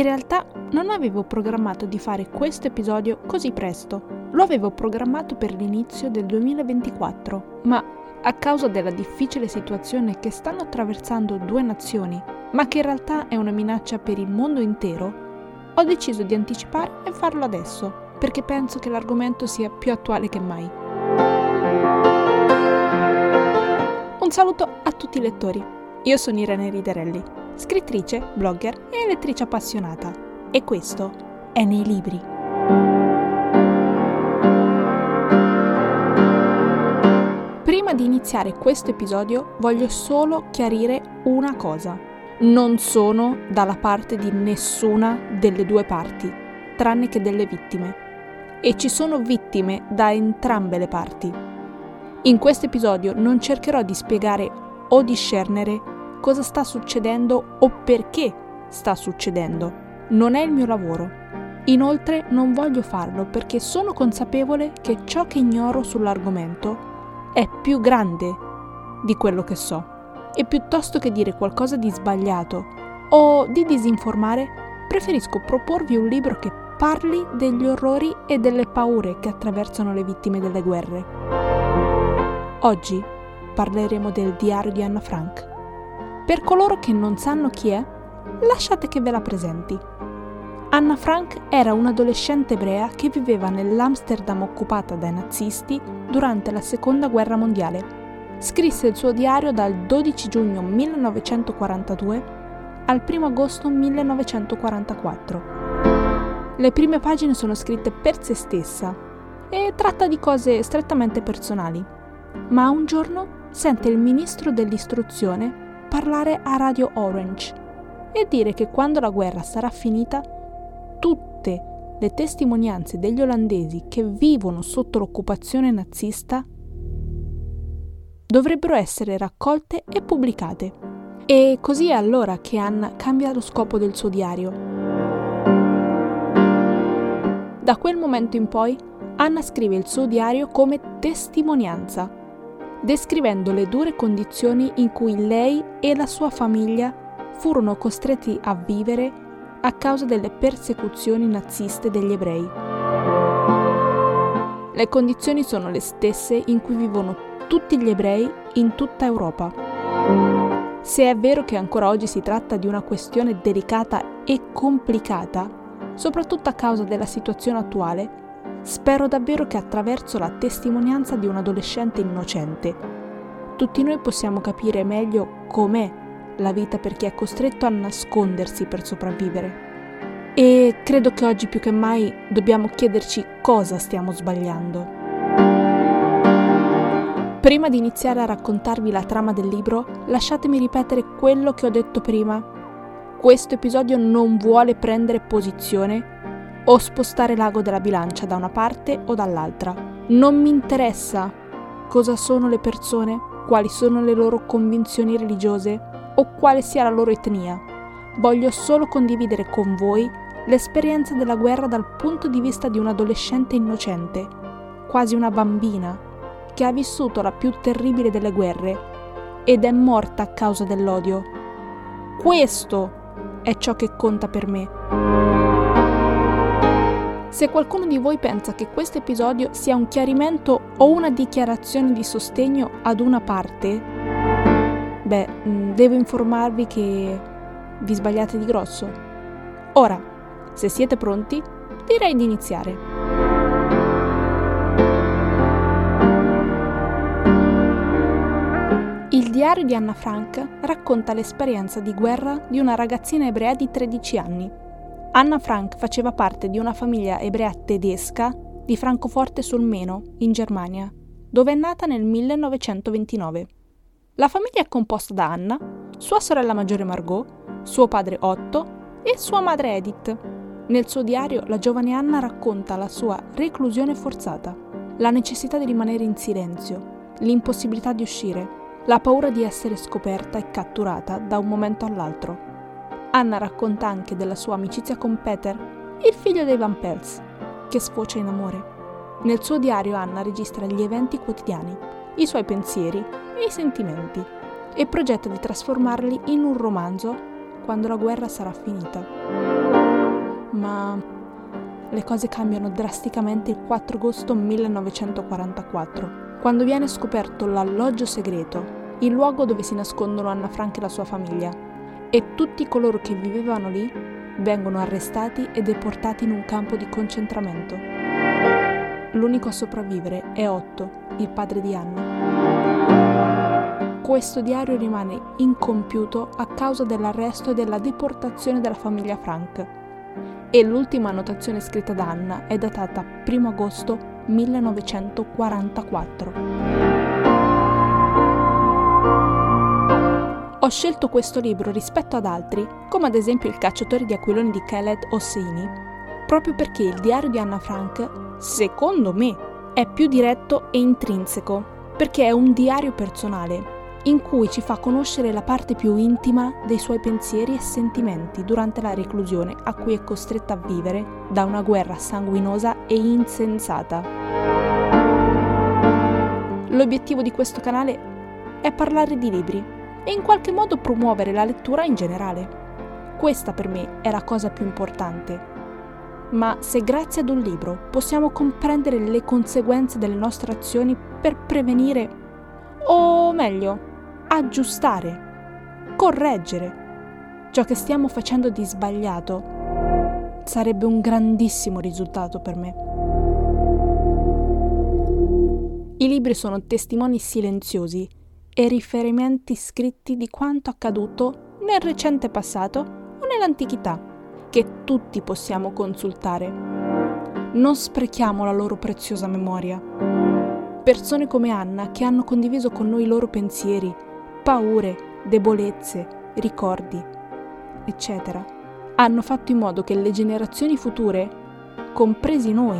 In realtà non avevo programmato di fare questo episodio così presto. Lo avevo programmato per l'inizio del 2024, ma a causa della difficile situazione che stanno attraversando due nazioni, ma che in realtà è una minaccia per il mondo intero, ho deciso di anticipare e farlo adesso, perché penso che l'argomento sia più attuale che mai. Un saluto a tutti i lettori. Io sono Irene Riderelli, scrittrice, blogger e lettrice appassionata. E questo è nei libri. Prima di iniziare questo episodio voglio solo chiarire una cosa. Non sono dalla parte di nessuna delle due parti, tranne che delle vittime. E ci sono vittime da entrambe le parti. In questo episodio non cercherò di spiegare o discernere cosa sta succedendo o perché sta succedendo. Non è il mio lavoro. Inoltre non voglio farlo perché sono consapevole che ciò che ignoro sull'argomento è più grande di quello che so. E piuttosto che dire qualcosa di sbagliato o di disinformare, preferisco proporvi un libro che parli degli orrori e delle paure che attraversano le vittime delle guerre. Oggi parleremo del diario di Anna Frank. Per coloro che non sanno chi è, lasciate che ve la presenti. Anna Frank era un'adolescente ebrea che viveva nell'Amsterdam occupata dai nazisti durante la Seconda Guerra Mondiale. Scrisse il suo diario dal 12 giugno 1942 al 1 agosto 1944. Le prime pagine sono scritte per se stessa e tratta di cose strettamente personali, ma un giorno sente il ministro dell'istruzione parlare a Radio Orange e dire che quando la guerra sarà finita tutte le testimonianze degli olandesi che vivono sotto l'occupazione nazista dovrebbero essere raccolte e pubblicate. E così è allora che Anna cambia lo scopo del suo diario. Da quel momento in poi, Anna scrive il suo diario come testimonianza, descrivendo le dure condizioni in cui lei e la sua famiglia furono costretti a vivere a causa delle persecuzioni naziste degli ebrei. Le condizioni sono le stesse in cui vivono tutti gli ebrei in tutta Europa. Se è vero che ancora oggi si tratta di una questione delicata e complicata, soprattutto a causa della situazione attuale, spero davvero che attraverso la testimonianza di un adolescente innocente, tutti noi possiamo capire meglio com'è la vita per chi è costretto a nascondersi per sopravvivere. E credo che oggi più che mai dobbiamo chiederci cosa stiamo sbagliando. Prima di iniziare a raccontarvi la trama del libro, lasciatemi ripetere quello che ho detto prima. Questo episodio non vuole prendere posizione o spostare l'ago della bilancia da una parte o dall'altra. Non mi interessa cosa sono le persone, quali sono le loro convinzioni religiose, o quale sia la loro etnia. Voglio solo condividere con voi l'esperienza della guerra dal punto di vista di un adolescente innocente, quasi una bambina, che ha vissuto la più terribile delle guerre ed è morta a causa dell'odio. Questo è ciò che conta per me. Se qualcuno di voi pensa che questo episodio sia un chiarimento o una dichiarazione di sostegno ad una parte, Beh, mm, devo informarvi che vi sbagliate di grosso. Ora, se siete pronti, direi di iniziare. Il diario di Anna Frank racconta l'esperienza di guerra di una ragazzina ebrea di 13 anni. Anna Frank faceva parte di una famiglia ebrea tedesca di Francoforte sul Meno, in Germania, dove è nata nel 1929. La famiglia è composta da Anna, sua sorella maggiore Margot, suo padre Otto e sua madre Edith. Nel suo diario la giovane Anna racconta la sua reclusione forzata, la necessità di rimanere in silenzio, l'impossibilità di uscire, la paura di essere scoperta e catturata da un momento all'altro. Anna racconta anche della sua amicizia con Peter, il figlio dei Van Pels, che sfocia in amore. Nel suo diario Anna registra gli eventi quotidiani, i suoi pensieri e i sentimenti e progetta di trasformarli in un romanzo quando la guerra sarà finita. ma le cose cambiano drasticamente il 4 agosto 1944, quando viene scoperto l'alloggio segreto, il luogo dove si nascondono Anna Frank e la sua famiglia, e tutti coloro che vivevano lì vengono arrestati e deportati in un campo di concentramento. L'unico a sopravvivere è Otto, il padre di Anna. Questo diario rimane incompiuto a causa dell'arresto e della deportazione della famiglia Frank e l'ultima annotazione scritta da Anna è datata 1 agosto 1944. Scelto questo libro rispetto ad altri, come ad esempio Il cacciatore di aquiloni di Khaled Hosseini, proprio perché il diario di Anna Frank, secondo me, è più diretto e intrinseco, perché è un diario personale in cui ci fa conoscere la parte più intima dei suoi pensieri e sentimenti durante la reclusione a cui è costretta a vivere da una guerra sanguinosa e insensata. L'obiettivo di questo canale è parlare di libri e in qualche modo promuovere la lettura in generale. Questa per me è la cosa più importante. Ma se grazie ad un libro possiamo comprendere le conseguenze delle nostre azioni per prevenire, o meglio, aggiustare, correggere ciò che stiamo facendo di sbagliato, sarebbe un grandissimo risultato per me. I libri sono testimoni silenziosi e riferimenti scritti di quanto accaduto nel recente passato o nell'antichità, che tutti possiamo consultare. Non sprechiamo la loro preziosa memoria. Persone come Anna che hanno condiviso con noi i loro pensieri, paure, debolezze, ricordi, eccetera, hanno fatto in modo che le generazioni future, compresi noi,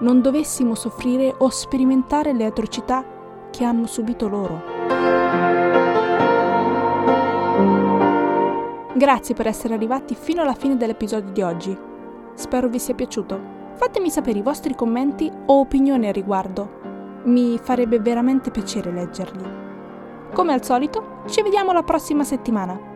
non dovessimo soffrire o sperimentare le atrocità che hanno subito loro. Grazie per essere arrivati fino alla fine dell'episodio di oggi. Spero vi sia piaciuto. Fatemi sapere i vostri commenti o opinioni al riguardo. Mi farebbe veramente piacere leggerli. Come al solito, ci vediamo la prossima settimana.